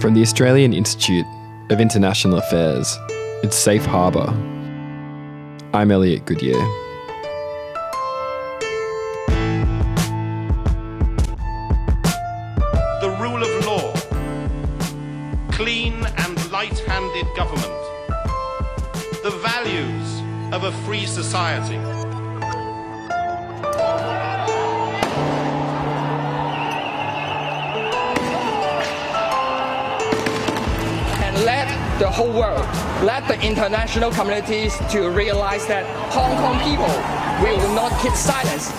From the Australian Institute of International Affairs, it's Safe Harbour. I'm Elliot Goodyear. Let the international communities to realize that Hong Kong people will not keep silence.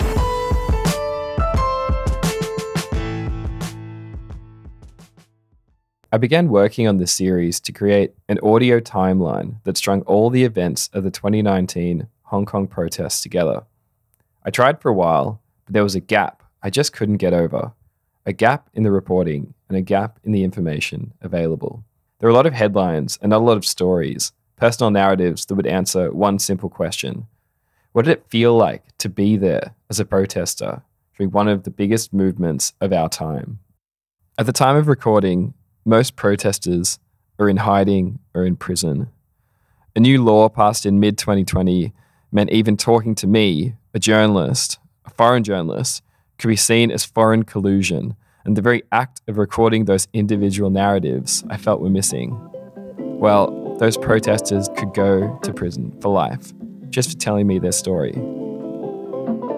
I began working on this series to create an audio timeline that strung all the events of the 2019 Hong Kong protests together. I tried for a while, but there was a gap I just couldn't get over a gap in the reporting and a gap in the information available. There were a lot of headlines and not a lot of stories, personal narratives that would answer one simple question What did it feel like to be there as a protester during one of the biggest movements of our time? At the time of recording, most protesters are in hiding or in prison. A new law passed in mid 2020 meant even talking to me, a journalist, a foreign journalist, could be seen as foreign collusion, and the very act of recording those individual narratives I felt were missing. Well, those protesters could go to prison for life just for telling me their story.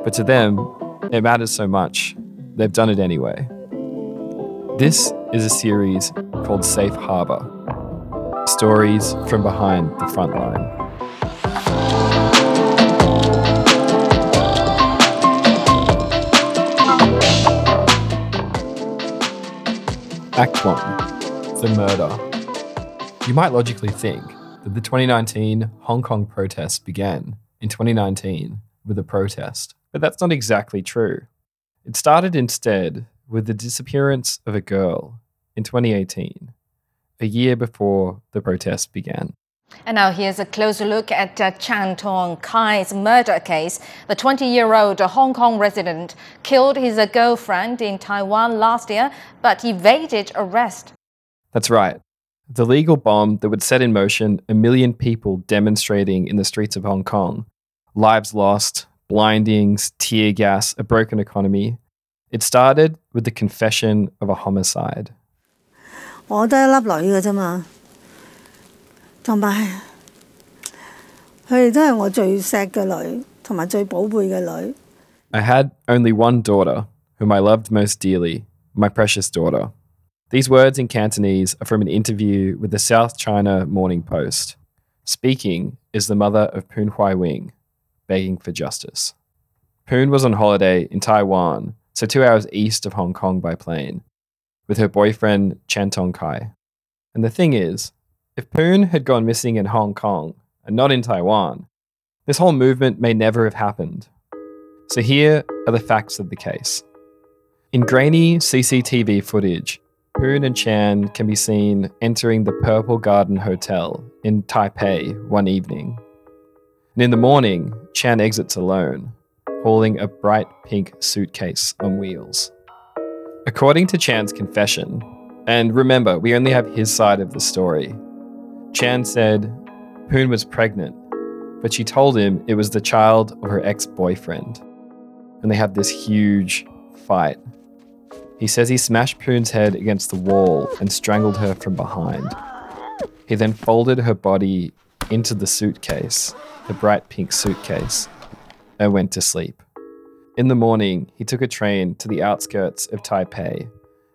But to them, it matters so much, they've done it anyway. This is a series called Safe Harbour Stories from Behind the Front Line. Act 1 The Murder. You might logically think that the 2019 Hong Kong protests began in 2019 with a protest, but that's not exactly true. It started instead with the disappearance of a girl in 2018, a year before the protests began. And now here's a closer look at uh, Chan Tong Kai's murder case. The 20 year old Hong Kong resident killed his uh, girlfriend in Taiwan last year but evaded arrest. That's right. The legal bomb that would set in motion a million people demonstrating in the streets of Hong Kong. Lives lost, blindings, tear gas, a broken economy. It started with the confession of a homicide. 我得一粒女嘅啫嘛， I had only one daughter, whom I loved most dearly, my precious daughter. These words in Cantonese are from an interview with the South China Morning Post. Speaking is the mother of Poon Hiu Wing, begging for justice. Poon was on holiday in Taiwan, so two hours east of Hong Kong by plane, with her boyfriend Chan Tong Kai. And the thing is, if Poon had gone missing in Hong Kong and not in Taiwan, this whole movement may never have happened. So here are the facts of the case. In grainy CCTV footage, Poon and Chan can be seen entering the Purple Garden Hotel in Taipei one evening. And in the morning, Chan exits alone, hauling a bright pink suitcase on wheels. According to Chan's confession, and remember, we only have his side of the story, Chan said Poon was pregnant, but she told him it was the child of her ex boyfriend. And they had this huge fight. He says he smashed Poon's head against the wall and strangled her from behind. He then folded her body into the suitcase, the bright pink suitcase, and went to sleep. In the morning, he took a train to the outskirts of Taipei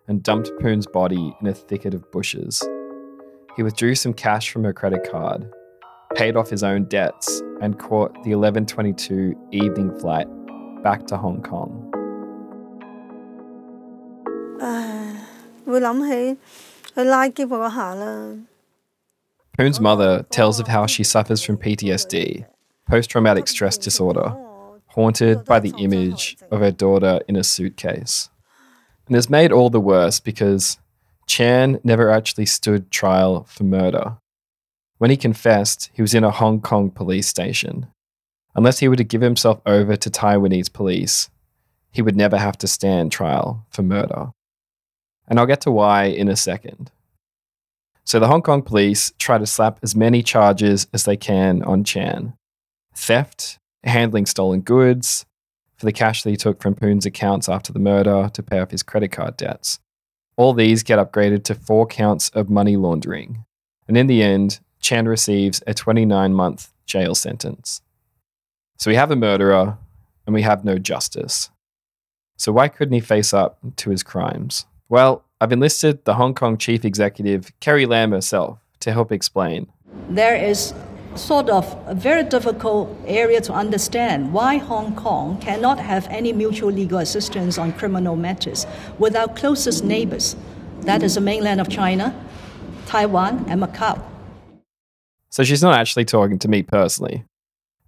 and dumped Poon's body in a thicket of bushes he withdrew some cash from her credit card, paid off his own debts, and caught the 11:22 evening flight back to Hong Kong. Poon's mother tells of how she suffers from PTSD, post traumatic stress disorder, haunted by the image of her daughter in a suitcase. And it's made all the worse because Chan never actually stood trial for murder. When he confessed, he was in a Hong Kong police station. Unless he were to give himself over to Taiwanese police, he would never have to stand trial for murder. And I'll get to why in a second. So the Hong Kong police try to slap as many charges as they can on Chan theft, handling stolen goods, for the cash that he took from Poon's accounts after the murder to pay off his credit card debts. All these get upgraded to four counts of money laundering. And in the end, Chan receives a 29 month jail sentence. So we have a murderer and we have no justice. So why couldn't he face up to his crimes? Well, I've enlisted the Hong Kong chief executive, Carrie Lam herself, to help explain. There is sort of a very difficult area to understand why Hong Kong cannot have any mutual legal assistance on criminal matters with our closest neighbors. That is the mainland of China, Taiwan, and Macau. So she's not actually talking to me personally,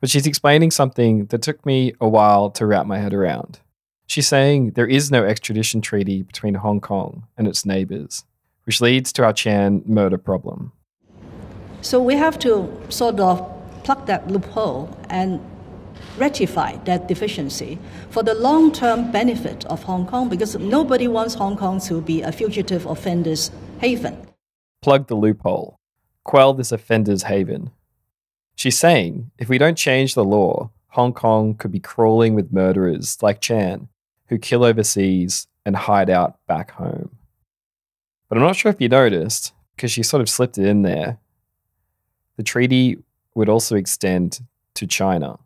but she's explaining something that took me a while to wrap my head around. She's saying there is no extradition treaty between Hong Kong and its neighbors, which leads to our Chan murder problem. So we have to sort of plug that loophole and rectify that deficiency for the long term benefit of Hong Kong because nobody wants Hong Kong to be a fugitive offender's haven. Plug the loophole, quell this offender's haven. She's saying if we don't change the law, Hong Kong could be crawling with murderers like Chan who kill overseas and hide out back home. But I'm not sure if you noticed, because she sort of slipped it in there. The treaty would also extend to China.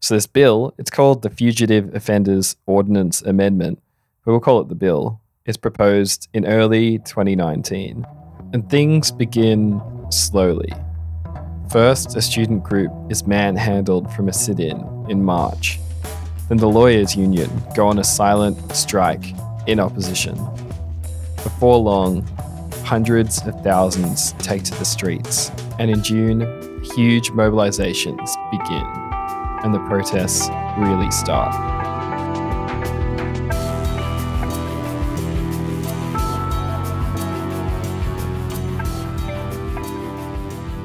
So this bill, it's called the Fugitive Offenders Ordinance Amendment, but we'll call it the bill. is proposed in early 2019. And things begin slowly. First, a student group is manhandled from a sit in in March. Then the lawyers' union go on a silent strike in opposition. Before long, hundreds of thousands take to the streets, and in June, huge mobilizations begin, and the protests really start.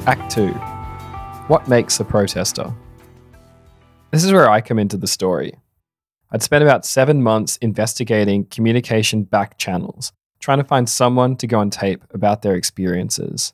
Act 2 What makes a protester? This is where I come into the story. I'd spent about seven months investigating communication back channels, trying to find someone to go on tape about their experiences.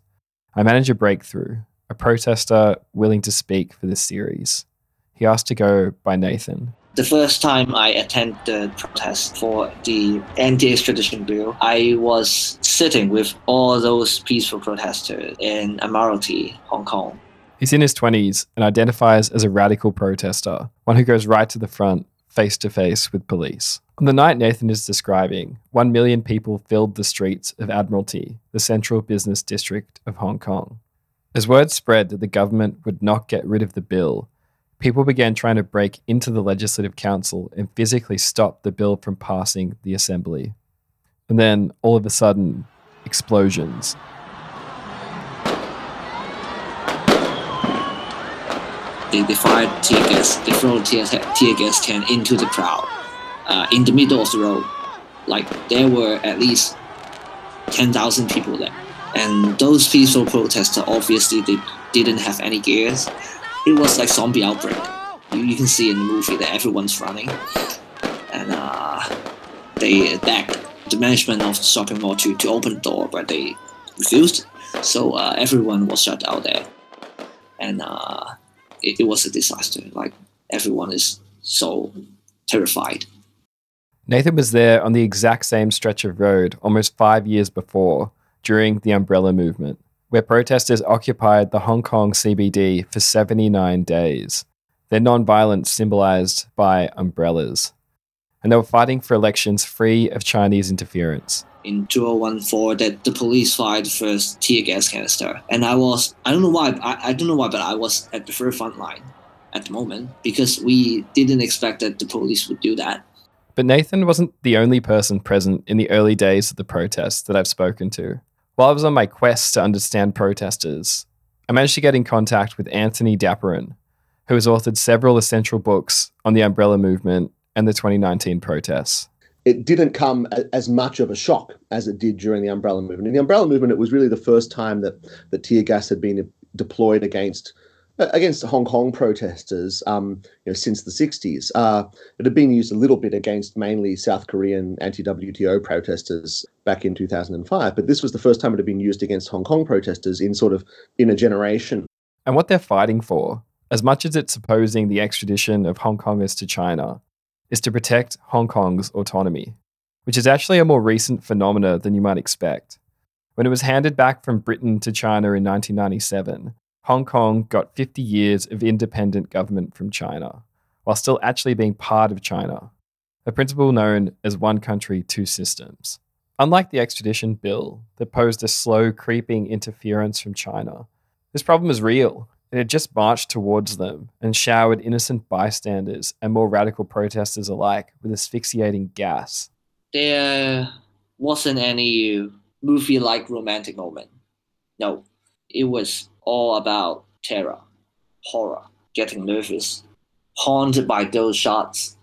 I manage a breakthrough, a protester willing to speak for this series. He asked to go by Nathan. The first time I attended the protest for the anti-extradition bill, I was sitting with all those peaceful protesters in Admiralty, Hong Kong. He's in his 20s and identifies as a radical protester, one who goes right to the front, face to face with police. On the night Nathan is describing, one million people filled the streets of Admiralty, the central business district of Hong Kong. As word spread that the government would not get rid of the bill, people began trying to break into the Legislative Council and physically stop the bill from passing the Assembly. And then, all of a sudden, explosions. They, they fired tear gas, they throw tear, tear gas can into the crowd, uh, in the middle of the road. Like there were at least 10,000 people there. And those peaceful protesters, obviously, they didn't have any gears. It was like zombie outbreak. You, you can see in the movie that everyone's running. And uh, they begged the management of the shopping mall to, to open the door, but they refused. So uh, everyone was shut out there. And uh, it, it was a disaster. Like everyone is so terrified. Nathan was there on the exact same stretch of road almost five years before during the Umbrella Movement, where protesters occupied the Hong Kong CBD for 79 days. Their non-violence symbolized by umbrellas. And they were fighting for elections free of Chinese interference. In 2014, that the police fired the first tear gas canister, and I was I don't know why I, I don't know why, but I was at the very front line at the moment because we didn't expect that the police would do that. But Nathan wasn't the only person present in the early days of the protests that I've spoken to. While I was on my quest to understand protesters, I managed to get in contact with Antony Dapiran, who has authored several essential books on the umbrella movement and the 2019 protests. It didn't come as much of a shock as it did during the umbrella movement. In the umbrella movement, it was really the first time that the tear gas had been deployed against against Hong Kong protesters um, you know, since the 60s. Uh, it had been used a little bit against mainly South Korean anti WTO protesters back in 2005, but this was the first time it had been used against Hong Kong protesters in sort of in a generation. And what they're fighting for, as much as it's opposing the extradition of Hong Kongers to China, is to protect Hong Kong's autonomy, which is actually a more recent phenomena than you might expect. When it was handed back from Britain to China in 1997, Hong Kong got 50 years of independent government from China, while still actually being part of China, a principle known as one country, two systems. Unlike the extradition bill that posed a slow, creeping interference from China, this problem is real. It had just marched towards them and showered innocent bystanders and more radical protesters alike with asphyxiating gas. There wasn't any movie like romantic moment. No, it was all about terror, horror, getting nervous, haunted by those shots,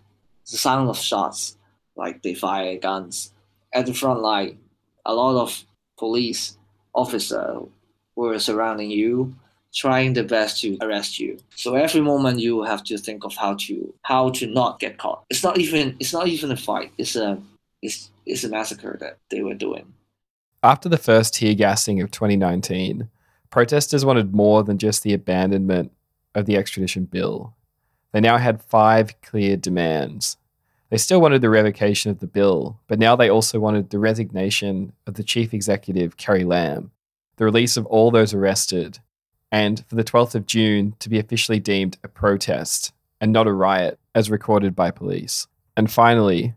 the sound of shots, like they fire guns. At the front line, a lot of police officers were surrounding you, trying their best to arrest you. So every moment you have to think of how to how to not get caught. It's not even it's not even a fight. It's a it's it's a massacre that they were doing. After the first tear gassing of 2019, protesters wanted more than just the abandonment of the extradition bill. They now had five clear demands. They still wanted the revocation of the bill, but now they also wanted the resignation of the chief executive, Carrie Lam, the release of all those arrested, and for the 12th of June to be officially deemed a protest and not a riot as recorded by police. And finally,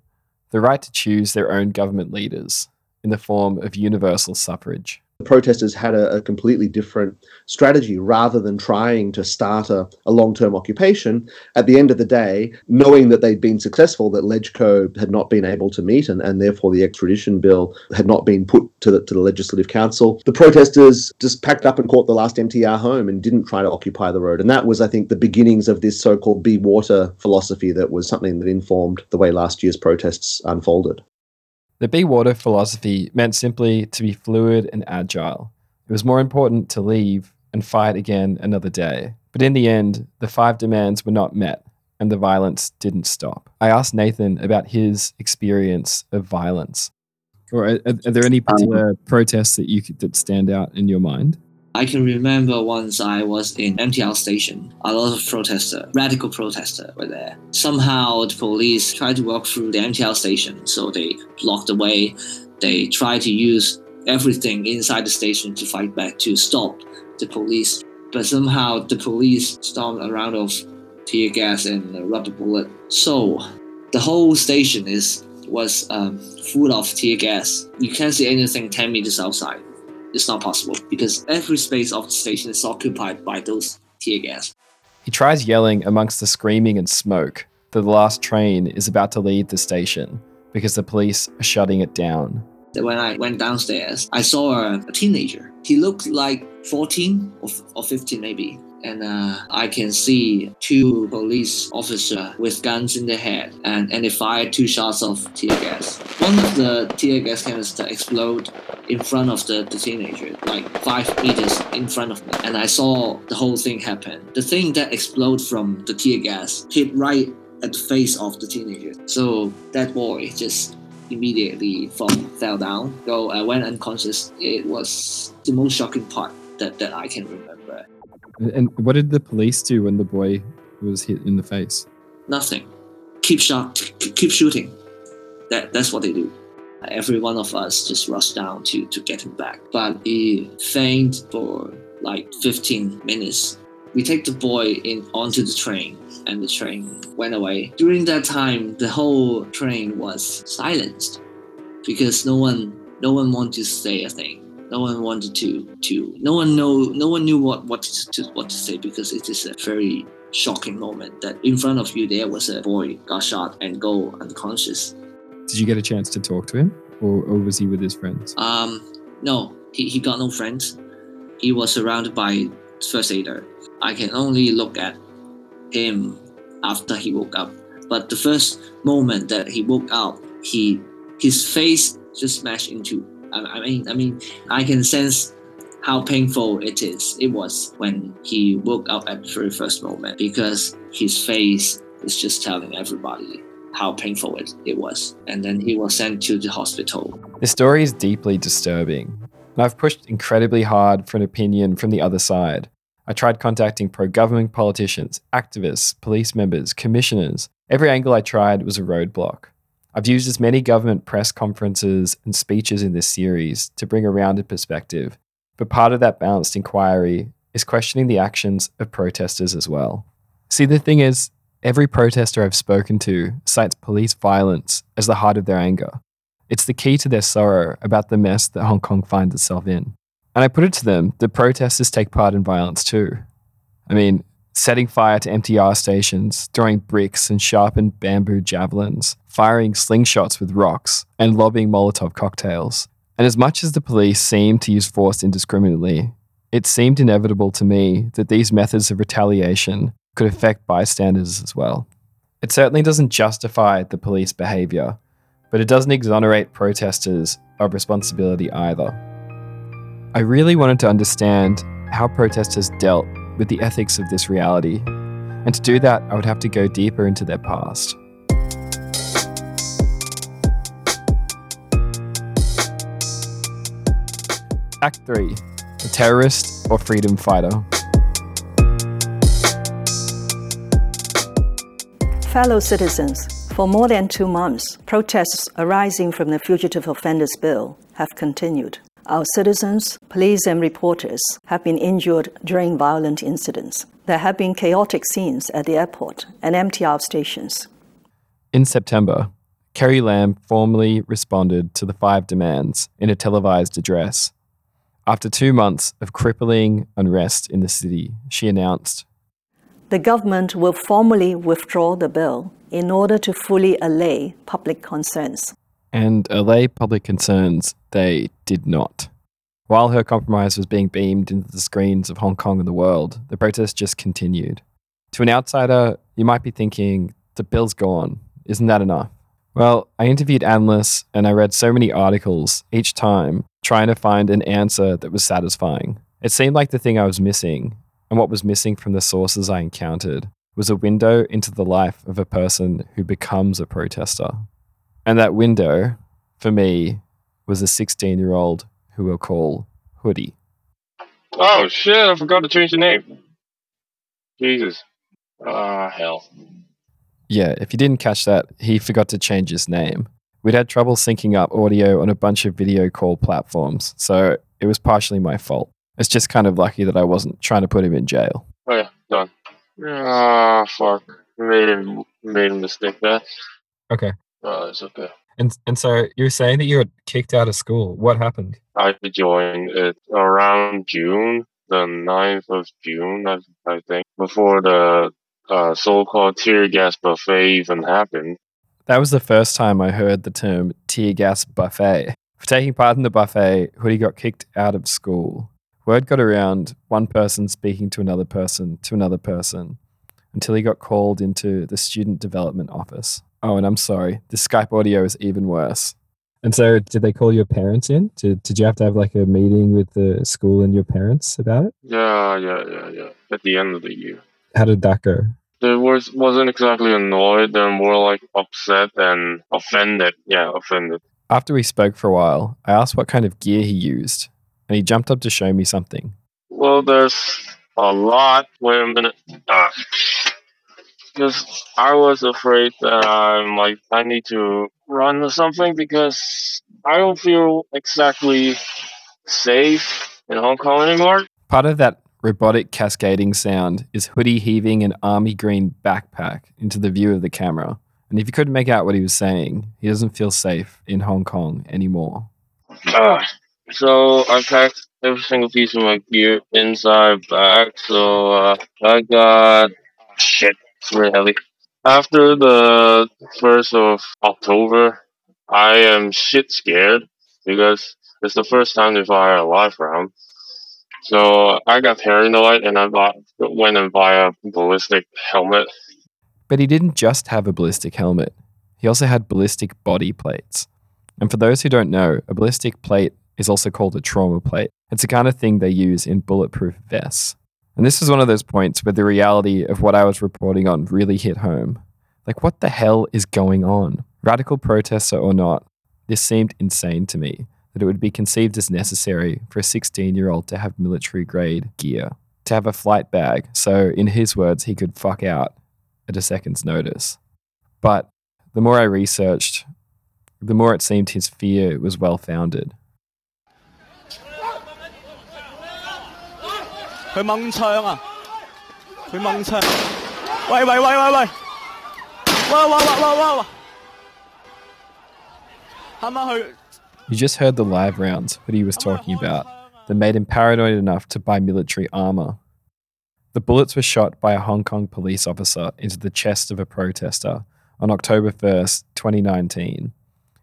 the right to choose their own government leaders in the form of universal suffrage. Protesters had a, a completely different strategy rather than trying to start a, a long term occupation. At the end of the day, knowing that they'd been successful, that LegCo had not been able to meet, and, and therefore the extradition bill had not been put to the, to the Legislative Council, the protesters just packed up and caught the last MTR home and didn't try to occupy the road. And that was, I think, the beginnings of this so called be water philosophy that was something that informed the way last year's protests unfolded. The be water philosophy meant simply to be fluid and agile. It was more important to leave and fight again another day. But in the end, the five demands were not met and the violence didn't stop. I asked Nathan about his experience of violence. Or are, are there any particular um, protests that you could, that stand out in your mind? I can remember once I was in MTR station, a lot of protesters, radical protesters were there. Somehow the police tried to walk through the MTR station, so they blocked the way. They tried to use everything inside the station to fight back to stop the police. But somehow the police stormed a round of tear gas and rubber bullet. So the whole station is was um, full of tear gas. You can't see anything 10 meters outside it's not possible because every space of the station is occupied by those tear gas. He tries yelling amongst the screaming and smoke that the last train is about to leave the station because the police are shutting it down. When I went downstairs, I saw a, teenager. He looked like 14 or, or 15 maybe and uh, I can see two police officers with guns in their head, and, and they fired two shots of tear gas. One of the tear gas canister explode in front of the, the teenager, like five meters in front of me, and I saw the whole thing happen. The thing that exploded from the tear gas hit right at the face of the teenager. So that boy just immediately fall, fell down, So I went unconscious. It was the most shocking part that, that I can remember. And what did the police do when the boy was hit in the face? Nothing. Keep shot. Keep shooting. That that's what they do. Every one of us just rushed down to to get him back, but he fainted for like 15 minutes. We take the boy in onto the train, and the train went away. During that time, the whole train was silenced because no one no one wanted to say a thing no one wanted to to no one know no one knew what what to, what to say because it is a very shocking moment that in front of you there was a boy got shot and go unconscious. Did you get a chance to talk to him, or, or was he with his friends? Um, no, he, he got no friends. He was surrounded by first aider. I can only look at him after he woke up. But the first moment that he woke up, he his face just smashed into I, mean, I mean, I can sense how painful it is. It was when he woke up at the very first moment because his face is just telling everybody how painful it, it was. And then he was sent to the hospital. The story is deeply disturbing. And I've pushed incredibly hard for an opinion from the other side. I tried contacting pro government politicians, activists, police members, commissioners. Every angle I tried was a roadblock. I've used as many government press conferences and speeches in this series to bring a rounded perspective, but part of that balanced inquiry is questioning the actions of protesters as well. See, the thing is, every protester I've spoken to cites police violence as the heart of their anger. It's the key to their sorrow about the mess that Hong Kong finds itself in. And I put it to them that protesters take part in violence too. I mean, setting fire to MTR stations, throwing bricks and sharpened bamboo javelins, firing slingshots with rocks, and lobbing Molotov cocktails. And as much as the police seemed to use force indiscriminately, it seemed inevitable to me that these methods of retaliation could affect bystanders as well. It certainly doesn't justify the police behaviour, but it doesn't exonerate protesters of responsibility either. I really wanted to understand how protesters dealt with the ethics of this reality, and to do that, I would have to go deeper into their past. Act 3 A Terrorist or Freedom Fighter. Fellow citizens, for more than two months, protests arising from the Fugitive Offenders Bill have continued. Our citizens, police, and reporters have been injured during violent incidents. There have been chaotic scenes at the airport and MTR stations. In September, Carrie Lam formally responded to the five demands in a televised address. After two months of crippling unrest in the city, she announced The government will formally withdraw the bill in order to fully allay public concerns. And allay public concerns they did not. While her compromise was being beamed into the screens of Hong Kong and the world, the protest just continued. To an outsider, you might be thinking, the bill's gone. Isn't that enough? Well, I interviewed analysts and I read so many articles each time trying to find an answer that was satisfying. It seemed like the thing I was missing, and what was missing from the sources I encountered, was a window into the life of a person who becomes a protester. And that window, for me, was a 16 year old who we'll call Hoodie. Oh shit, I forgot to change the name. Jesus. Ah, hell. Yeah, if you didn't catch that, he forgot to change his name. We'd had trouble syncing up audio on a bunch of video call platforms, so it was partially my fault. It's just kind of lucky that I wasn't trying to put him in jail. Oh yeah, done. Ah, fuck. Made a, made a mistake there. Okay. Oh, it's okay. And and so you were saying that you were kicked out of school. What happened? I joined it around June, the 9th of June, I, I think, before the uh, so-called tear gas buffet even happened. That was the first time I heard the term tear gas buffet. For taking part in the buffet, Hoodie got kicked out of school. Word got around, one person speaking to another person to another person, until he got called into the student development office. Oh, and I'm sorry, the Skype audio is even worse. And so, did they call your parents in? Did, did you have to have like a meeting with the school and your parents about it? Yeah, yeah, yeah, yeah. At the end of the year. How did that go? They was, wasn't exactly annoyed, they're more like upset and offended. Yeah, offended. After we spoke for a while, I asked what kind of gear he used, and he jumped up to show me something. Well, there's a lot. Wait a minute. Ah. Because I was afraid that I'm like, I need to run or something because I don't feel exactly safe in Hong Kong anymore. Part of that robotic cascading sound is Hoodie heaving an army green backpack into the view of the camera. And if you couldn't make out what he was saying, he doesn't feel safe in Hong Kong anymore. Ah. So I packed every single piece of my gear inside bag. So uh, I got shit. Really. After the first of October, I am shit scared because it's the first time they fire a live round. So I got paranoid and I bought, went and buy a ballistic helmet. But he didn't just have a ballistic helmet, he also had ballistic body plates. And for those who don't know, a ballistic plate is also called a trauma plate. It's the kind of thing they use in bulletproof vests. And this was one of those points where the reality of what I was reporting on really hit home. Like, what the hell is going on? Radical protester or not, this seemed insane to me that it would be conceived as necessary for a 16 year old to have military grade gear, to have a flight bag, so, in his words, he could fuck out at a second's notice. But the more I researched, the more it seemed his fear was well founded. 佢掹枪啊！佢掹枪！喂喂喂喂喂！哇哇哇哇哇哇！啱啱去 You just heard the live rounds that he was talking about that made him paranoid enough to buy military armor. The bullets were shot by a Hong Kong police officer into the chest of a protester on October 1st, 2019,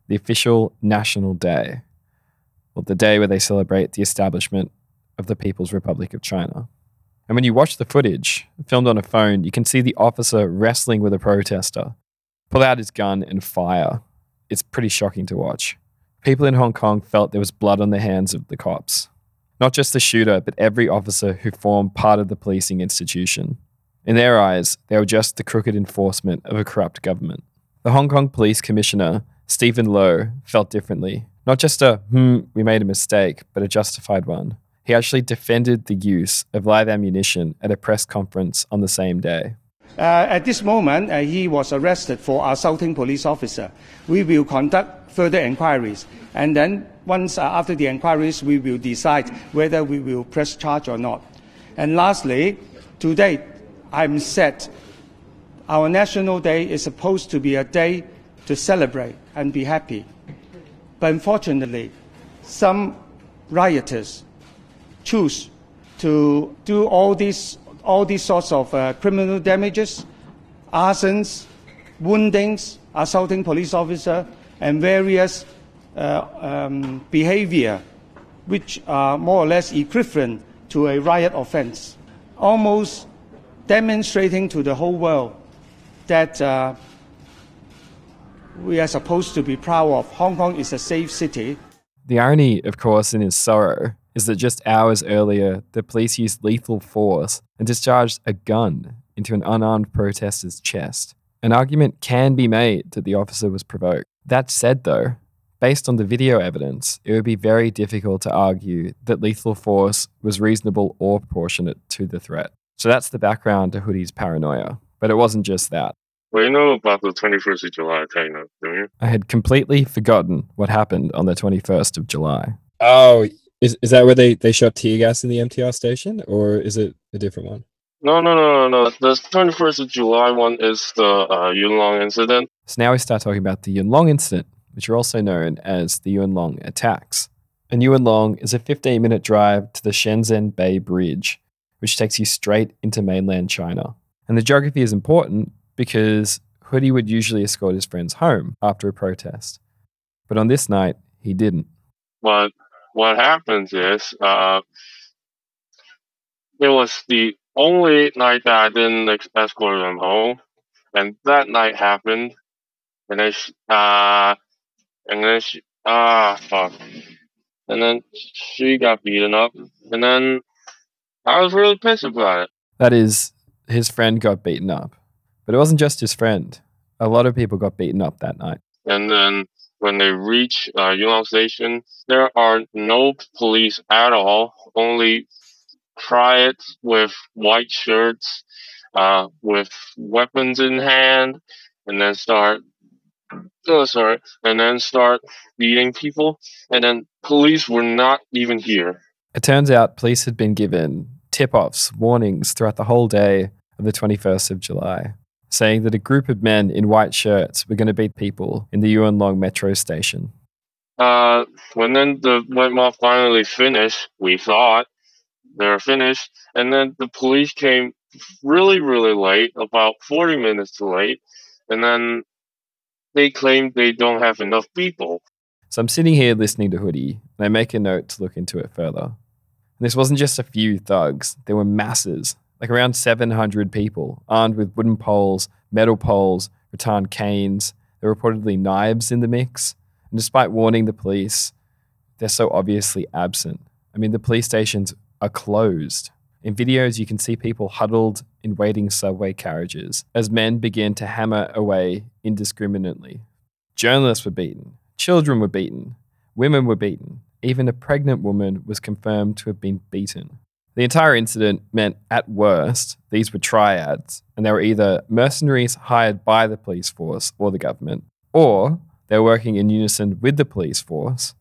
the official national day, or the day where they celebrate the establishment of the People's Republic of China. And when you watch the footage, filmed on a phone, you can see the officer wrestling with a protester, pull out his gun and fire. It's pretty shocking to watch. People in Hong Kong felt there was blood on the hands of the cops. Not just the shooter, but every officer who formed part of the policing institution. In their eyes, they were just the crooked enforcement of a corrupt government. The Hong Kong Police Commissioner, Stephen Lo, felt differently. Not just a, hmm, we made a mistake, but a justified one. He actually defended the use of live ammunition at a press conference on the same day. Uh, at this moment, uh, he was arrested for assaulting police officer. We will conduct further inquiries, and then once uh, after the inquiries, we will decide whether we will press charge or not. And lastly, today, I'm set. Our National Day is supposed to be a day to celebrate and be happy. But unfortunately, some rioters choose to do all these, all these sorts of uh, criminal damages, arsons, woundings, assaulting police officer, and various uh, um, behavior which are more or less equivalent to a riot offense, almost demonstrating to the whole world that uh, we are supposed to be proud of. Hong Kong is a safe city. The irony, of course, in his sorrow is that just hours earlier, the police used lethal force and discharged a gun into an unarmed protester's chest. An argument can be made that the officer was provoked. That said, though, based on the video evidence, it would be very difficult to argue that lethal force was reasonable or proportionate to the threat. So that's the background to Hoodie's paranoia. But it wasn't just that. Well, you know about the 21st of July, China, don't you? I had completely forgotten what happened on the 21st of July. Oh, is is that where they they shot tear gas in the MTR station, or is it a different one? No, no, no, no, no. The 21st of July one is the uh, Yuen Long incident. So now we start talking about the Yuen Long incident, which are also known as the Yuen Long attacks. And Yuen Long is a 15 minute drive to the Shenzhen Bay Bridge, which takes you straight into mainland China. And the geography is important because Hoodie would usually escort his friends home after a protest. But on this night, he didn't. But what happens is, uh, it was the only night that I didn't ex- escort them home, and that night happened, and then she, uh, and then she, ah, fuck, and then she got beaten up, and then I was really pissed about it. That is, his friend got beaten up. But it wasn't just his friend. A lot of people got beaten up that night. And then when they reach uh, Station, there are no police at all, only riots with white shirts, uh, with weapons in hand, and then start, oh, sorry, and then start beating people. And then police were not even here. It turns out police had been given tip offs, warnings throughout the whole day of the 21st of July, saying that a group of men in white shirts were going to beat people in the Yuen Long metro station. Uh, when then the White Mob finally finished, we thought they were finished, and then the police came really, really late, about 40 minutes late, and then they claimed they don't have enough people. So I'm sitting here listening to Hoodie, and I make a note to look into it further. And this wasn't just a few thugs, there were masses, like around 700 people, armed with wooden poles, metal poles, rattan canes. There were reportedly knives in the mix. And despite warning the police, they're so obviously absent. I mean, the police stations are closed. In videos, you can see people huddled in waiting subway carriages as men begin to hammer away indiscriminately. Journalists were beaten, children were beaten, women were beaten, even a pregnant woman was confirmed to have been beaten. The entire incident meant, at worst, these were triads, and they were either mercenaries hired by the police force or the government, or they were working in unison with the police force,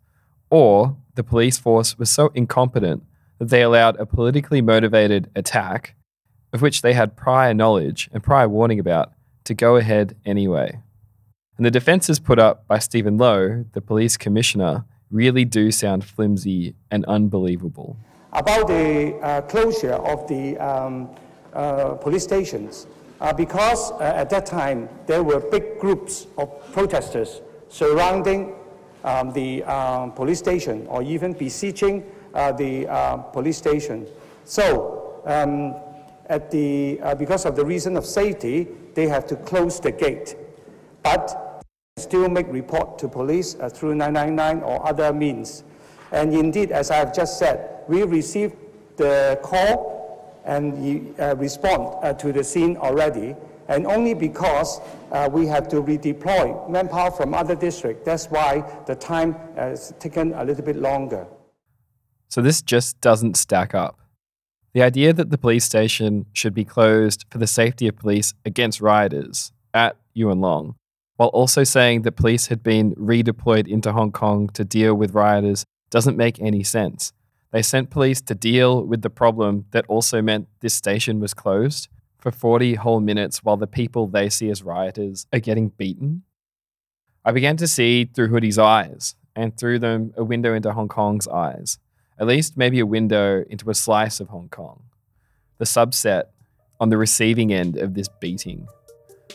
or the police force was so incompetent that they allowed a politically motivated attack, of which they had prior knowledge and prior warning about, to go ahead anyway. And the defences put up by Stephen Lo, the police commissioner, really do sound flimsy and unbelievable. About the uh, closure of the um, uh, police stations, uh, because at that time there were big groups of protesters surrounding um, the um, police station or even besieging uh, the uh, police station. So, um, at the, uh, because of the reason of safety, they have to close the gate. But still make report to police through 999 or other means. And indeed, as I have just said, we received the call and uh, respond uh, to the scene already. And only because uh, we have to redeploy manpower from other districts. That's why the time has taken a little bit longer. So this just doesn't stack up. The idea that the police station should be closed for the safety of police against rioters at Yuen Long, while also saying that police had been redeployed into Hong Kong to deal with rioters, doesn't make any sense. They sent police to deal with the problem that also meant this station was closed for 40 whole minutes while the people they see as rioters are getting beaten. I began to see through Hoodie's eyes, and through them, a window into Hong Kong's eyes at least maybe a window into a slice of Hong Kong, the subset on the receiving end of this beating.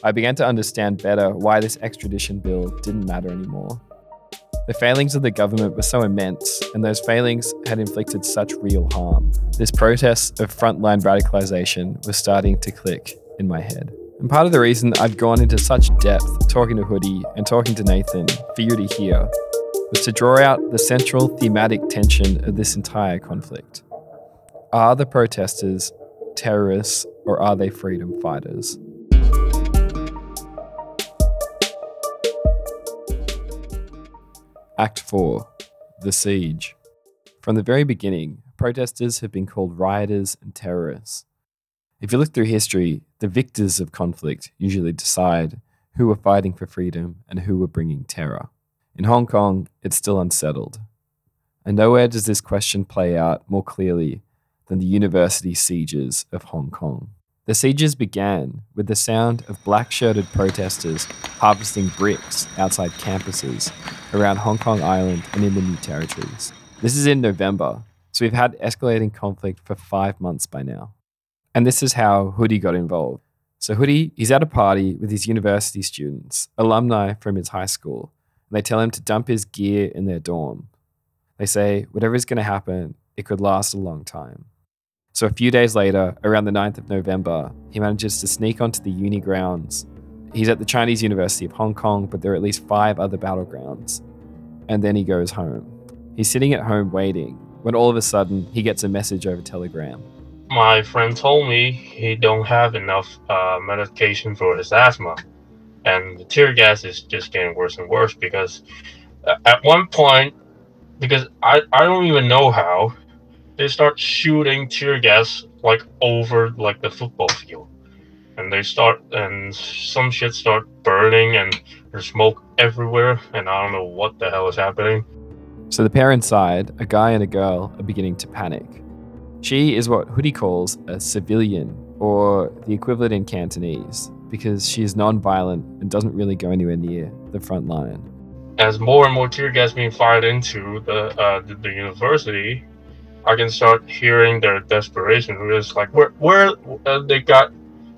I began to understand better why this extradition bill didn't matter anymore. The failings of the government were so immense, and those failings had inflicted such real harm. This protest of frontline radicalization was starting to click in my head. And part of the reason I've gone into such depth talking to Hoodie and talking to Nathan for you to hear was to draw out the central thematic tension of this entire conflict. Are the protesters terrorists or are they freedom fighters? Act 4 The Siege. From the very beginning, protesters have been called rioters and terrorists. If you look through history, the victors of conflict usually decide who were fighting for freedom and who were bringing terror. In Hong Kong, it's still unsettled. And nowhere does this question play out more clearly than the university sieges of Hong Kong. The sieges began with the sound of black shirted protesters harvesting bricks outside campuses around Hong Kong Island and in the New Territories. This is in November, so we've had escalating conflict for five months by now. And this is how Hoodie got involved. So, Hoodie, he's at a party with his university students, alumni from his high school, and they tell him to dump his gear in their dorm. They say, whatever is going to happen, it could last a long time. So a few days later, around the 9th of November, he manages to sneak onto the uni grounds. He's at the Chinese University of Hong Kong, but there are at least five other battlegrounds. And then he goes home. He's sitting at home waiting when all of a sudden he gets a message over Telegram. My friend told me he don't have enough uh, medication for his asthma and the tear gas is just getting worse and worse because uh, at one point because I, I don't even know how they start shooting tear gas like over like the football field. And they start and some shit start burning and there's smoke everywhere and i don't know what the hell is happening. So the pair inside a guy and a girl are beginning to panic. She is what hoodie calls a civilian or the equivalent in cantonese because she is non-violent and doesn't really go anywhere near the front line. As more and more tear gas being fired into the uh, the, the, university, I can start hearing their desperation. It's like where where uh, they got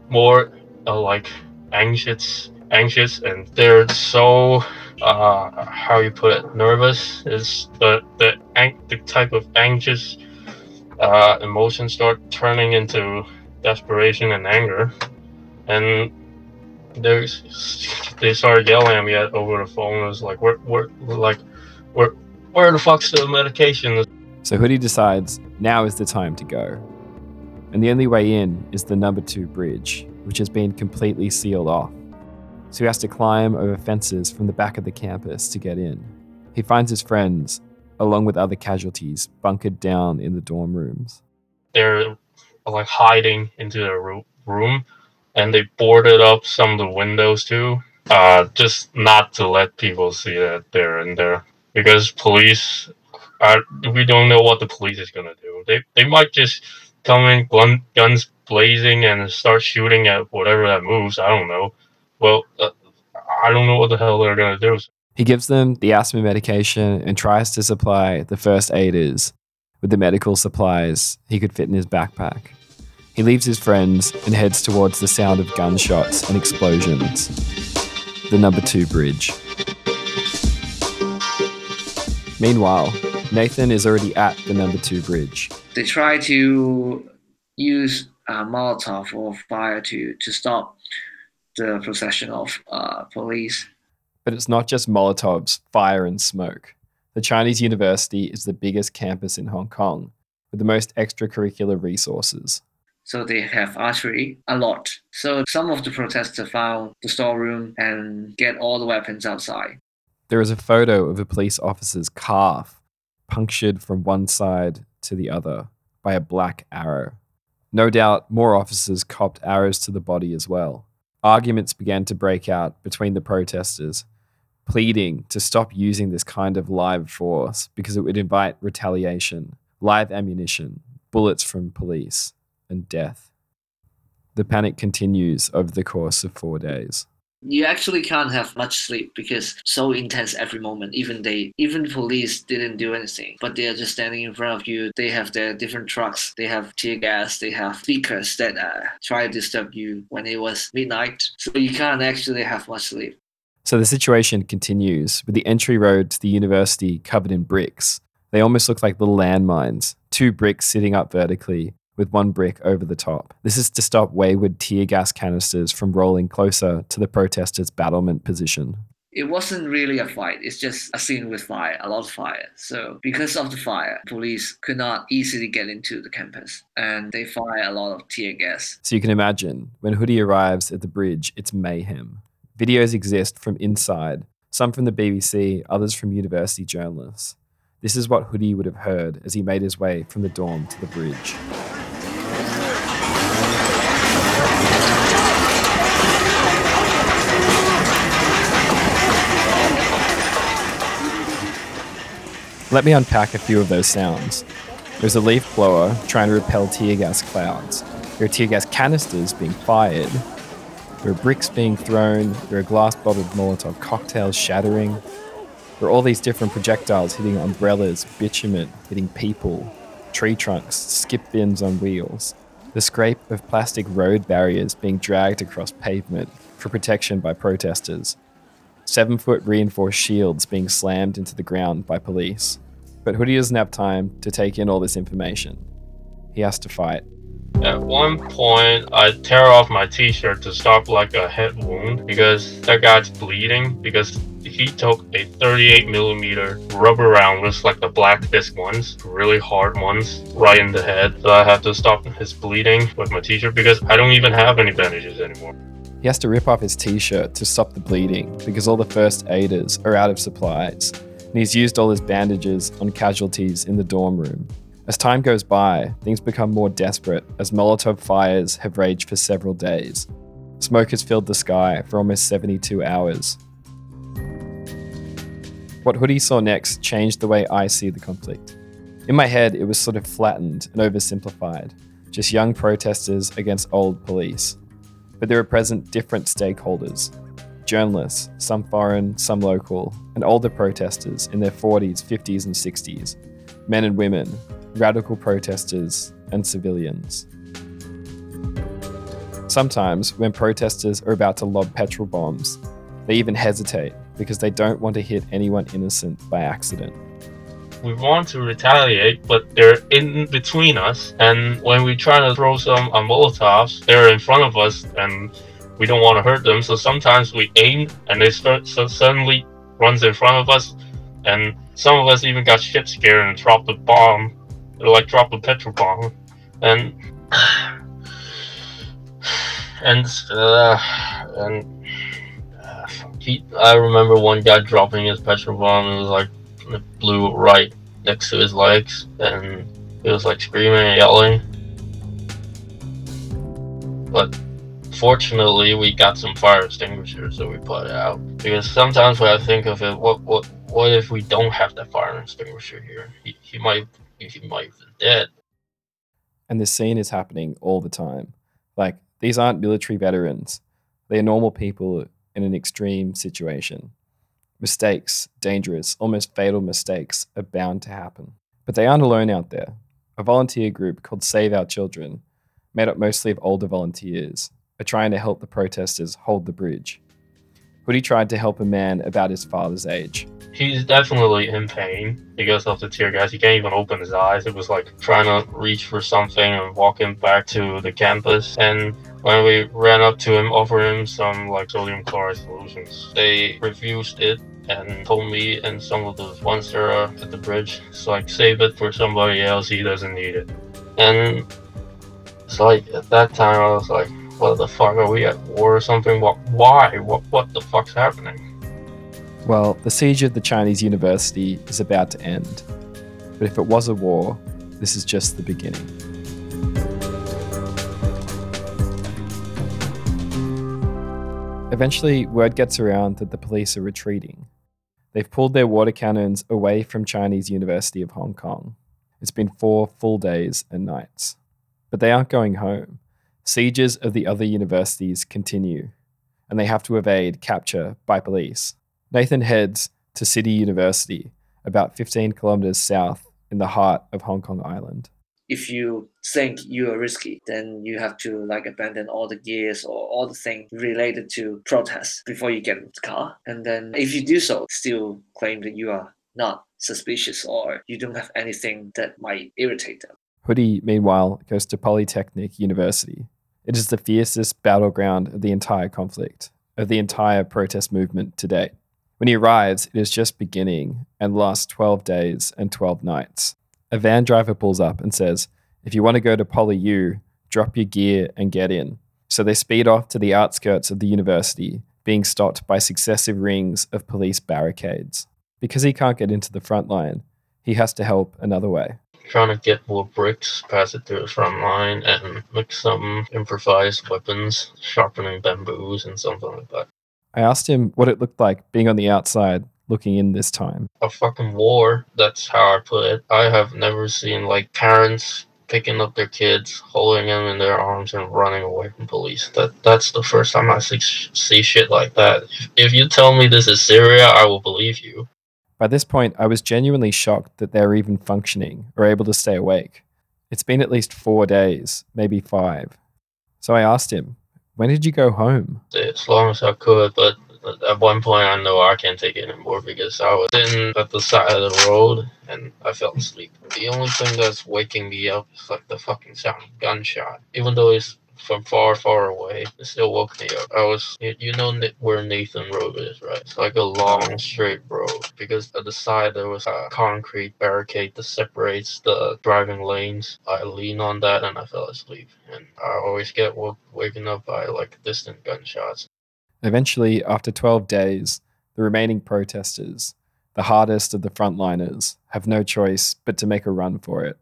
more uh, like anxious anxious and they're so uh how you put it nervous is the the the type of anxious uh emotions start turning into desperation and anger and they they started yelling at me over the phone. It was like, where, where, like, where, where the fuck's the medication? So Hoodie decides now is the time to go. And the only way in is the number two bridge, which has been completely sealed off. So he has to climb over fences from the back of the campus to get in. He finds his friends, along with other casualties, bunkered down in the dorm rooms. They're like hiding into their room, and they boarded up some of the windows too, uh, just not to let people see that they're in there. Because police, uh, we don't know what the police is gonna do. They they might just come in gun, guns blazing and start shooting at whatever that moves. I don't know. Well, uh, I don't know what the hell they're gonna do. He gives them the asthma medication and tries to supply the first aiders with the medical supplies he could fit in his backpack. He leaves his friends and heads towards the sound of gunshots and explosions. The number two bridge. Meanwhile, Nathan is already at the number two bridge. They try to use uh, Molotov or fire to, to stop the procession of uh, police. But it's not just Molotovs, fire, and smoke. The Chinese university is the biggest campus in Hong Kong with the most extracurricular resources. So they have archery a lot. So some of the protesters found the storeroom and get all the weapons outside. There is a photo of a police officer's calf punctured from one side to the other by a black arrow. No doubt more officers copped arrows to the body as well. Arguments began to break out between the protesters, pleading to stop using this kind of live force because it would invite retaliation, live ammunition, bullets from police, and death. The panic continues over the course of four days. You actually can't have much sleep because so intense every moment. Even they, even police didn't do anything, but they are just standing in front of you. They have their different trucks. They have tear gas. They have speakers that uh, try to disturb you when it was midnight. So you can't actually have much sleep. So the situation continues with the entry road to the university covered in bricks. They almost look like little landmines, two bricks sitting up vertically with one brick over the top. This is to stop wayward tear gas canisters from rolling closer to the protesters' battlement position. It wasn't really a fight, it's just a scene with fire, a lot of fire. So, because of the fire, police could not easily get into the campus and they fire a lot of tear gas. So you can imagine when Hoodie arrives at the bridge, it's mayhem. Videos exist from inside, some from the BBC, others from university journalists. This is what Hoodie would have heard as he made his way from the dorm to the bridge. Let me unpack a few of those sounds. There's a leaf blower trying to repel tear gas clouds. There are tear gas canisters being fired. There are bricks being thrown. There are glass bottled Molotov cocktails shattering. There are all these different projectiles hitting umbrellas, bitumen, hitting people, tree trunks, skip bins on wheels. The scrape of plastic road barriers being dragged across pavement for protection by protesters seven foot reinforced shields being slammed into the ground by police. But Hoodie doesn't have time to take in all this information. He has to fight. At one point, I tear off my t-shirt to stop like a head wound because that guy's bleeding because he took a 38 millimeter rubber round, just like the black disc ones, really hard ones, right in the head. So I have to stop his bleeding with my t-shirt because I don't even have any bandages anymore. He has to rip off his t shirt to stop the bleeding because all the first aiders are out of supplies, and he's used all his bandages on casualties in the dorm room. As time goes by, things become more desperate as Molotov fires have raged for several days. Smoke has filled the sky for almost 72 hours. What Hoodie saw next changed the way I see the conflict. In my head, it was sort of flattened and oversimplified just young protesters against old police but there are present different stakeholders journalists, some foreign, some local, and older protesters in their 40s, 50s, and 60s, men and women, radical protesters, and civilians. Sometimes, when protesters are about to lob petrol bombs, they even hesitate because they don't want to hit anyone innocent by accident we want to retaliate, but they're in between us. And when we try to throw some uh, Molotovs, they're in front of us, and we don't want to hurt them. So sometimes we aim, and they start so suddenly runs in front of us, and some of us even got shit scared and dropped a bomb like drop a petrol bomb, and and uh, and he, I remember one guy dropping his petrol bomb. It was like it blew right next to his legs, and he was like screaming and yelling. But fortunately, we got some fire extinguishers, so we put out. Because sometimes when I think of it, what what what if we don't have that fire extinguisher here? He, he might he might been dead. And this scene is happening all the time. Like, these aren't military veterans, they are normal people in an extreme situation. Mistakes, dangerous, almost fatal mistakes, are bound to happen. But they aren't alone out there. A volunteer group called Save Our Children, made up mostly of older volunteers, are trying to help the protesters hold the bridge. Hoodie tried to help a man about his father's age. He's definitely in pain He goes off the tear gas. He can't even open his eyes. It was like trying to reach for something and walking back to the campus. And when we ran up to him, offered him some like sodium chloride solutions, they refused it and told me and some of the ones that are at the bridge, it's like save it for somebody else. He doesn't need it. And it's like at that time I was like, what the fuck are we at war or something? What? Why? What? What the fuck's happening? Well, the siege of the Chinese university is about to end. But if it was a war, this is just the beginning. Eventually, word gets around that the police are retreating. They've pulled their water cannons away from Chinese University of Hong Kong. It's been four full days and nights. But they aren't going home. Sieges of the other universities continue, and they have to evade capture by police. Nathan heads to City University, about 15 kilometers south in the heart of Hong Kong Island. If you think you are risky, then you have to like abandon all the gears or all the things related to protests before you get in the car. And then if you do so, still claim that you are not suspicious or you don't have anything that might irritate them. Hoodie, meanwhile, goes to Polytechnic University. It is the fiercest battleground of the entire conflict, of the entire protest movement to date. When he arrives, it is just beginning and lasts 12 days and 12 nights. A van driver pulls up and says, If you want to go to Poly U, drop your gear and get in. So they speed off to the outskirts of the university, being stopped by successive rings of police barricades. Because he can't get into the front line, he has to help another way. Trying to get more bricks, pass it through the front line, and make some improvised weapons, sharpening bamboos and something like that. I asked him what it looked like being on the outside looking in this time. A fucking war, that's how I put it. I have never seen like parents picking up their kids, holding them in their arms, and running away from police. That that's the first time I see, see shit like that. If, if you tell me this is Syria, I will believe you. By this point, I was genuinely shocked that they're even functioning or able to stay awake. It's been at least four days, maybe five. So I asked him, When did you go home? As long as I could, but at one point I know I can't take it anymore because I was sitting at the side of the road and I fell asleep. The only thing that's waking me up is like the fucking sound of gunshot. Even though it's from far, far away, it still woke me up. I was, you know where Nathan Road is, right? It's like a long, straight road because at the side there was a concrete barricade that separates the driving lanes. I leaned on that and I fell asleep. And I always get woke, waken up by like distant gunshots. Eventually, after 12 days, the remaining protesters, the hardest of the frontliners, have no choice but to make a run for it.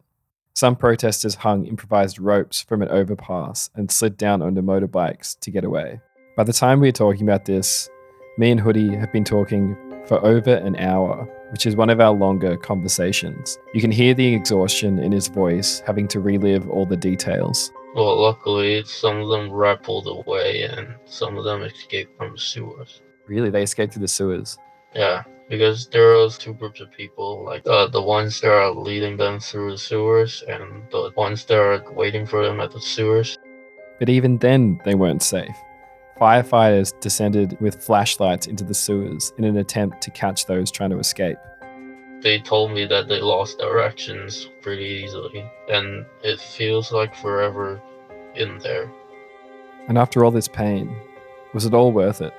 Some protesters hung improvised ropes from an overpass and slid down onto motorbikes to get away. By the time we are talking about this, me and Hoodie have been talking for over an hour, which is one of our longer conversations. You can hear the exhaustion in his voice, having to relive all the details. Well, luckily, some of them rappelled away and some of them escaped from the sewers. Really? They escaped through the sewers? Yeah, because there was two groups of people, like uh, the ones that are leading them through the sewers and the ones that are waiting for them at the sewers. But even then, they weren't safe. Firefighters descended with flashlights into the sewers in an attempt to catch those trying to escape. They told me that they lost directions pretty easily, and it feels like forever in there. And after all this pain, was it all worth it?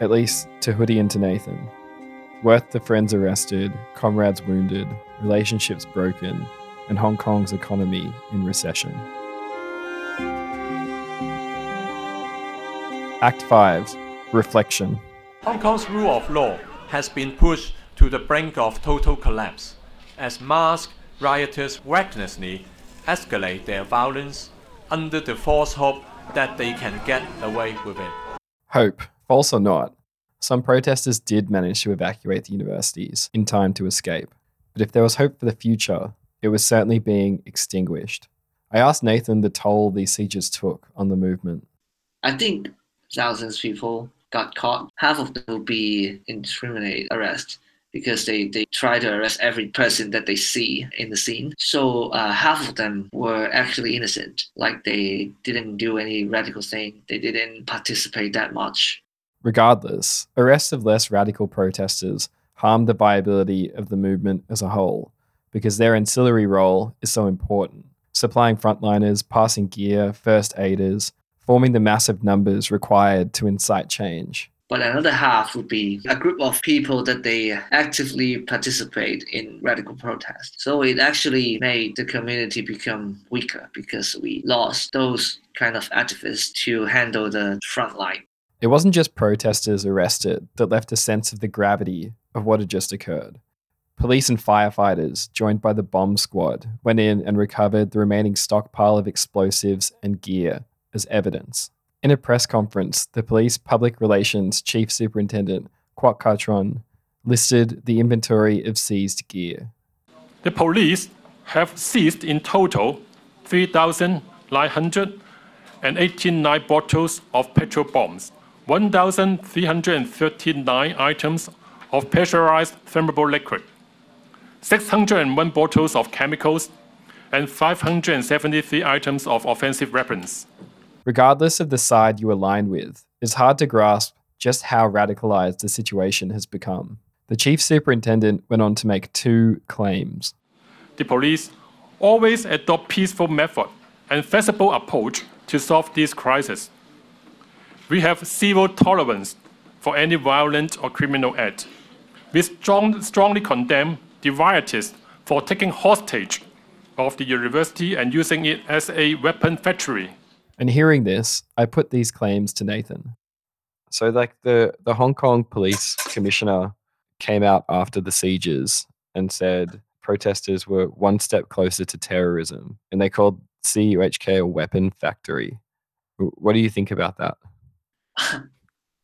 At least to Hoodie and to Nathan. Worth the friends arrested, comrades wounded, relationships broken, and Hong Kong's economy in recession. Act 5 Reflection. Hong Kong's rule of law has been pushed to the brink of total collapse as masked rioters recklessly escalate their violence under the false hope that they can get away with it. Hope, false or not, some protesters did manage to evacuate the universities in time to escape. But if there was hope for the future, it was certainly being extinguished. I asked Nathan the toll these sieges took on the movement. I think thousands of people got caught. Half of them will be indiscriminate arrest because they, they try to arrest every person that they see in the scene. So uh, half of them were actually innocent, like they didn't do any radical thing. They didn't participate that much. Regardless, arrests of less radical protesters harmed the viability of the movement as a whole because their ancillary role is so important, supplying frontliners, passing gear, first aiders, forming the massive numbers required to incite change. But another half would be a group of people that they actively participate in radical protest. So it actually made the community become weaker because we lost those kind of activists to handle the front line. It wasn't just protesters arrested that left a sense of the gravity of what had just occurred. Police and firefighters, joined by the bomb squad, went in and recovered the remaining stockpile of explosives and gear as evidence. In a press conference, the police public relations chief superintendent, Kwok Ka-chuen, listed the inventory of seized gear. The police have seized in total 3,989 bottles of petrol bombs, 1,339 items of pressurized flammable liquid, 601 bottles of chemicals, and 573 items of offensive weapons. Regardless of the side you align with, it's hard to grasp just how radicalized the situation has become. The chief superintendent went on to make two claims. The police always adopt peaceful method and flexible approach to solve this crisis. We have zero tolerance for any violent or criminal act. We strong, strongly condemn the rioters for taking hostage of the university and using it as a weapon factory. And hearing this, I put these claims to Nathan. So, like the the Hong Kong police commissioner came out after the sieges and said protesters were one step closer to terrorism, and they called CUHK a weapon factory. What do you think about that?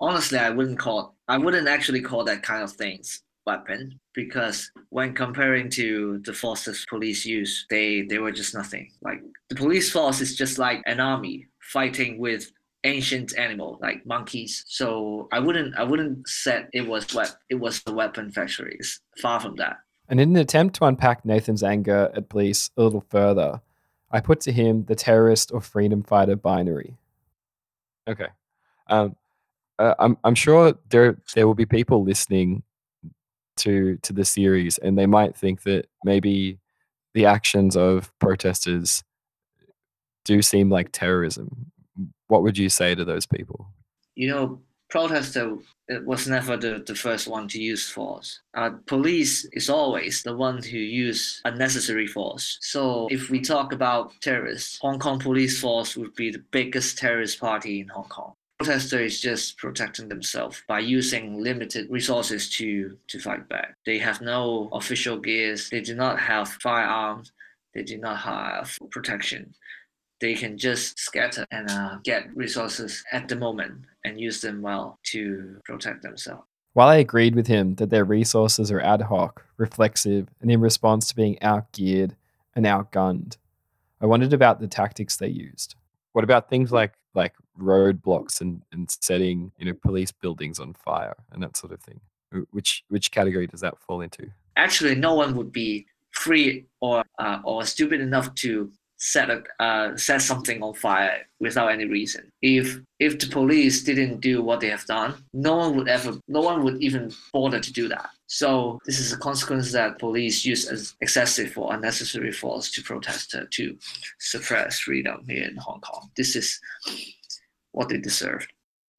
Honestly, I wouldn't call. I wouldn't actually call that kind of things weapon because when comparing to the forces police use, they they were just nothing. Like the police force is just like an army fighting with ancient animal like monkeys. So I wouldn't I wouldn't say it was what it was the weapon factories. Far from that. And in an attempt to unpack Nathan's anger at police a little further, I put to him the terrorist or freedom fighter binary. Okay. Um, uh, I'm I'm sure there there will be people listening to to the series, and they might think that maybe the actions of protesters do seem like terrorism. What would you say to those people? You know, protester was never the, the first one to use force. Uh, police is always the one who use unnecessary force. So if we talk about terrorists, Hong Kong police force would be the biggest terrorist party in Hong Kong protester is just protecting themselves by using limited resources to to fight back. They have no official gears. They do not have firearms. They do not have protection. They can just scatter and uh, get resources at the moment and use them well to protect themselves. While I agreed with him that their resources are ad hoc, reflexive, and in response to being outgeared and outgunned, I wondered about the tactics they used. What about things like like roadblocks and, and setting you know police buildings on fire and that sort of thing which which category does that fall into actually no one would be free or uh, or stupid enough to set a, uh, set something on fire without any reason. If if the police didn't do what they have done, no one would ever, no one would even bother to do that. So this is a consequence that police use as excessive or unnecessary force to protest uh, to suppress freedom here in Hong Kong. This is what they deserved.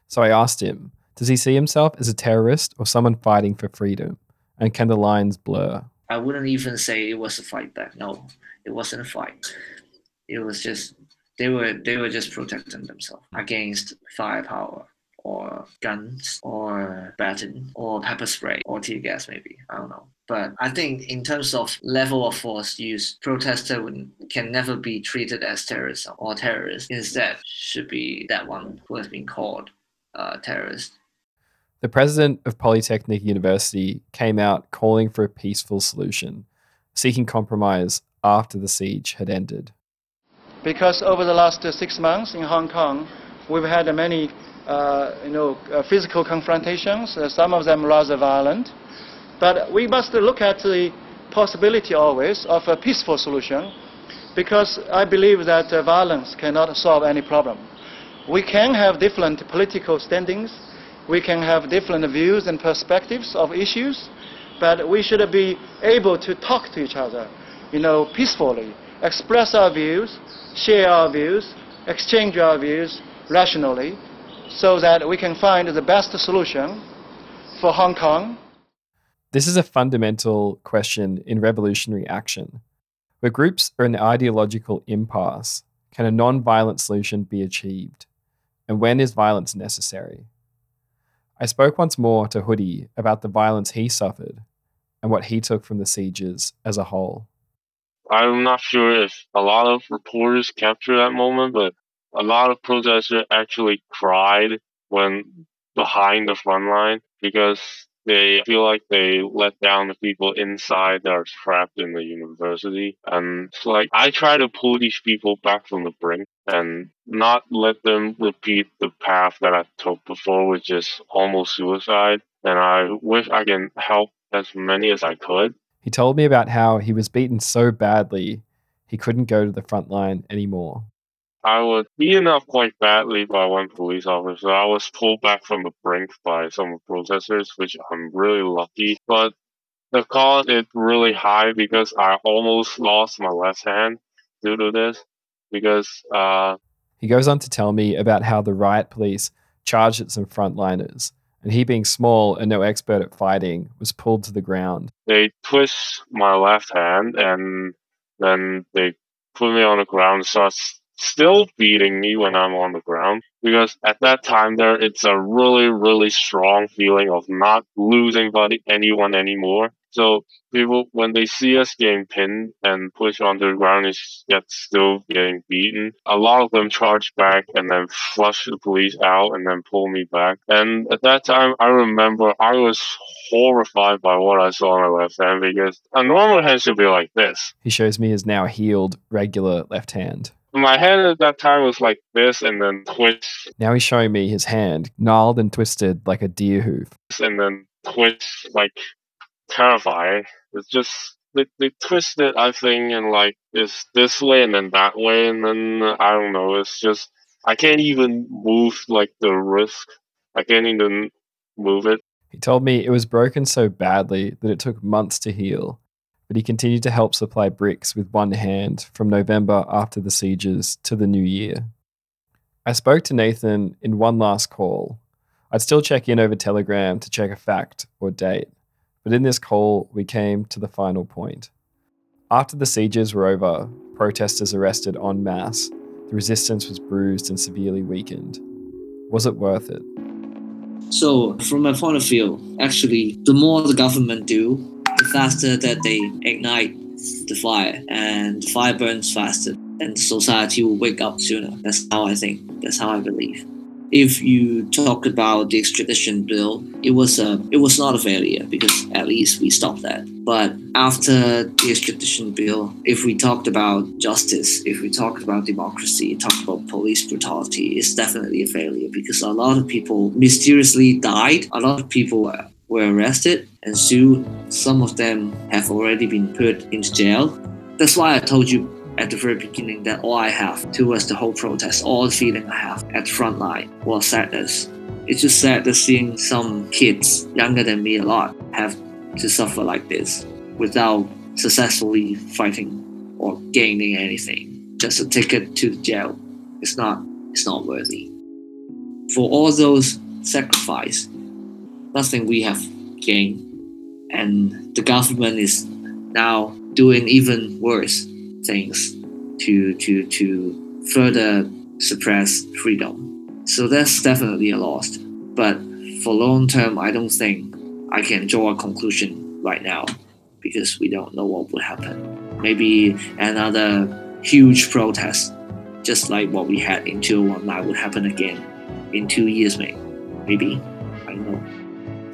So I asked him, does he see himself as a terrorist or someone fighting for freedom? And can the lines blur? I wouldn't even say it was a fight back. No, it wasn't a fight. It was just they were they were just protecting themselves against firepower or guns or baton or pepper spray or tear gas maybe. I don't know. But i think in terms of level of force used protester would, can never be treated as terrorism or terrorist instead should be that one who has been called uh, terrorist. The president of Polytechnic University came out calling for a peaceful solution, seeking compromise after the siege had ended. because over the last uh, six months in Hong Kong, we've had many, you know, uh, physical confrontations. Uh, some of them rather violent, but we must look at the possibility always of a peaceful solution, because I believe that uh, violence cannot solve any problem. We can have different political standings, we can have different views and perspectives of issues, but we should be able to talk to each other, you know, peacefully, express our views, share our views, exchange our views rationally, so that we can find the best solution for Hong Kong. This is a fundamental question in revolutionary action. Where groups are in an ideological impasse, can a non violent solution be achieved? And when is violence necessary? I spoke once more to Hoodie about the violence he suffered and what he took from the sieges as a whole. I'm not sure if a lot of reporters capture that moment, but a lot of protesters actually cried when behind the front line because they feel like they let down the people inside that are trapped in the university. And it's like I try to pull these people back from the brink and not let them repeat the path that I took before, which is almost suicide. And I wish I can help as many as I could. He told me about how he was beaten so badly he couldn't go to the front line anymore. I was beaten up quite badly by one police officer. I was pulled back from the brink by some protesters, which I'm really lucky. But the cost is really high because I almost lost my left hand due to this. Because uh, He goes on to tell me about how the riot police charged at some frontliners, and he, being small and no expert at fighting, was pulled to the ground. they twist my left hand and then they put me on the ground so it's still beating me when i'm on the ground because at that time there it's a really really strong feeling of not losing anyone anymore. So people when they see us getting pinned and pushed onto the ground is yet still getting beaten. A lot of them charge back and then flush the police out and then pull me back. And at that time i remember i was horrified by what i saw on my left hand because a normal hand should be like this. He shows me his now healed regular left hand. My hand at that time was like this and then twitch Now he's showing me his hand, gnarled and twisted like a deer hoof. and then twitch like terrifying. It's just they, they twist it, I think, and like it's this way and then that way, and then uh, I don't know. It's just I can't even move like the wrist. I can't even move it. He told me it was broken so badly that it took months to heal, but he continued to help supply bricks with one hand from November after the sieges to the new year. I spoke to Nathan in one last call. I'd still check in over Telegram to check a fact or date, but in this call, we came to the final point. After the sieges were over, protesters arrested en masse, the resistance was bruised and severely weakened. Was it worth it? So, from my point of view, actually, the more the government do, faster that they ignite the fire, and the fire burns faster, and society will wake up sooner. That's how I think. That's how I believe. If you talk about the extradition bill, it was a it was not a failure because at least we stopped that. But after the extradition bill, if we talked about justice, if we talked about democracy, talked about police brutality, it's definitely a failure because a lot of people mysteriously died. A lot of people were, arrested and sued. Some of them have already been put into jail. That's why I told you at the very beginning that all I have towards the whole protest, all the feeling I have at the front line was sadness. It's just sad to seeing some kids younger than me a lot have to suffer like this without successfully fighting or gaining anything. Just a ticket to the jail. It's not it's not worthy. For all those sacrifice, nothing we have gained and the government is now doing even worse things to to to further suppress freedom. So that's definitely a loss. But for long term, I don't think I can draw a conclusion right now because we don't know what would happen. Maybe another huge protest, just like what we had in 2019, would happen again in two years, maybe.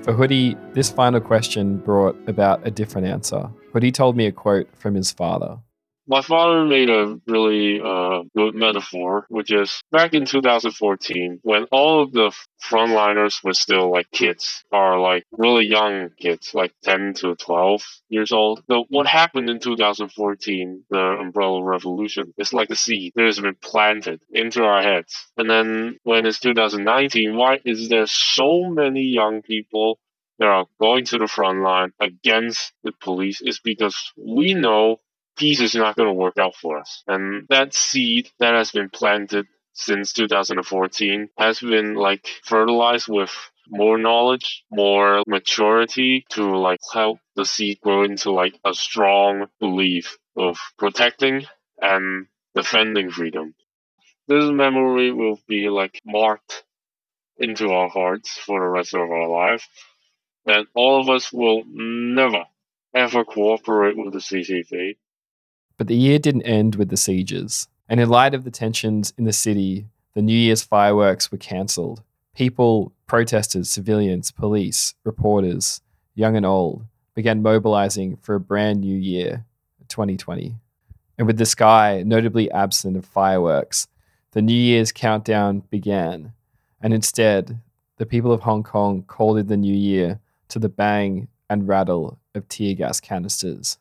For Hoodie, this final question brought about a different answer. Hoodie told me a quote from his father. My father made a really uh, good metaphor, which is back in 2014, when all of the frontliners were still like kids, or like really young kids, like 10 to 12 years old. So what happened in 2014, the umbrella revolution, is like a seed that has been planted into our heads. And then when it's 2019, why is there so many young people that are going to the front line against the police? Is because we know peace is not going to work out for us. And that seed that has been planted since 2014 has been like fertilized with more knowledge, more maturity to like help the seed grow into like a strong belief of protecting and defending freedom. This memory will be like marked into our hearts for the rest of our life. And all of us will never ever cooperate with the CCP but the year didn't end with the sieges. And in light of the tensions in the city, the New Year's fireworks were cancelled. People, protesters, civilians, police, reporters, young and old, began mobilizing for a brand new year, 2020. And with the sky notably absent of fireworks, the New Year's countdown began. And instead, the people of Hong Kong called in the new year to the bang and rattle of tear gas canisters.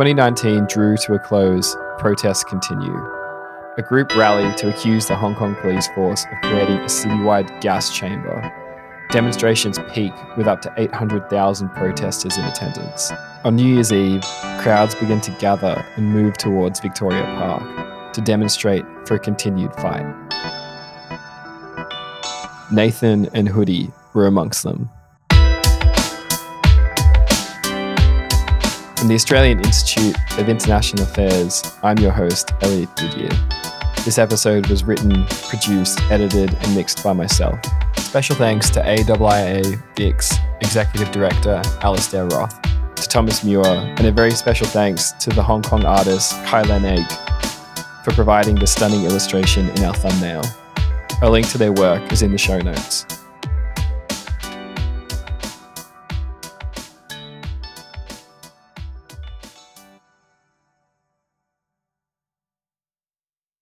2019 drew to a close, protests continue. A group rallied to accuse the Hong Kong police force of creating a citywide gas chamber. Demonstrations peak with up to 800,000 protesters in attendance. On New Year's Eve, crowds begin to gather and move towards Victoria Park to demonstrate for a continued fight. Nathan and Hoodie were amongst them. From the Australian Institute of International Affairs, I'm your host, Elliot Goodyear. This episode was written, produced, edited, and mixed by myself. Special thanks to AIIA VIX Executive Director Alastair Roth, to Thomas Muir, and a very special thanks to the Hong Kong artist Kai Len Egg for providing the stunning illustration in our thumbnail. A link to their work is in the show notes.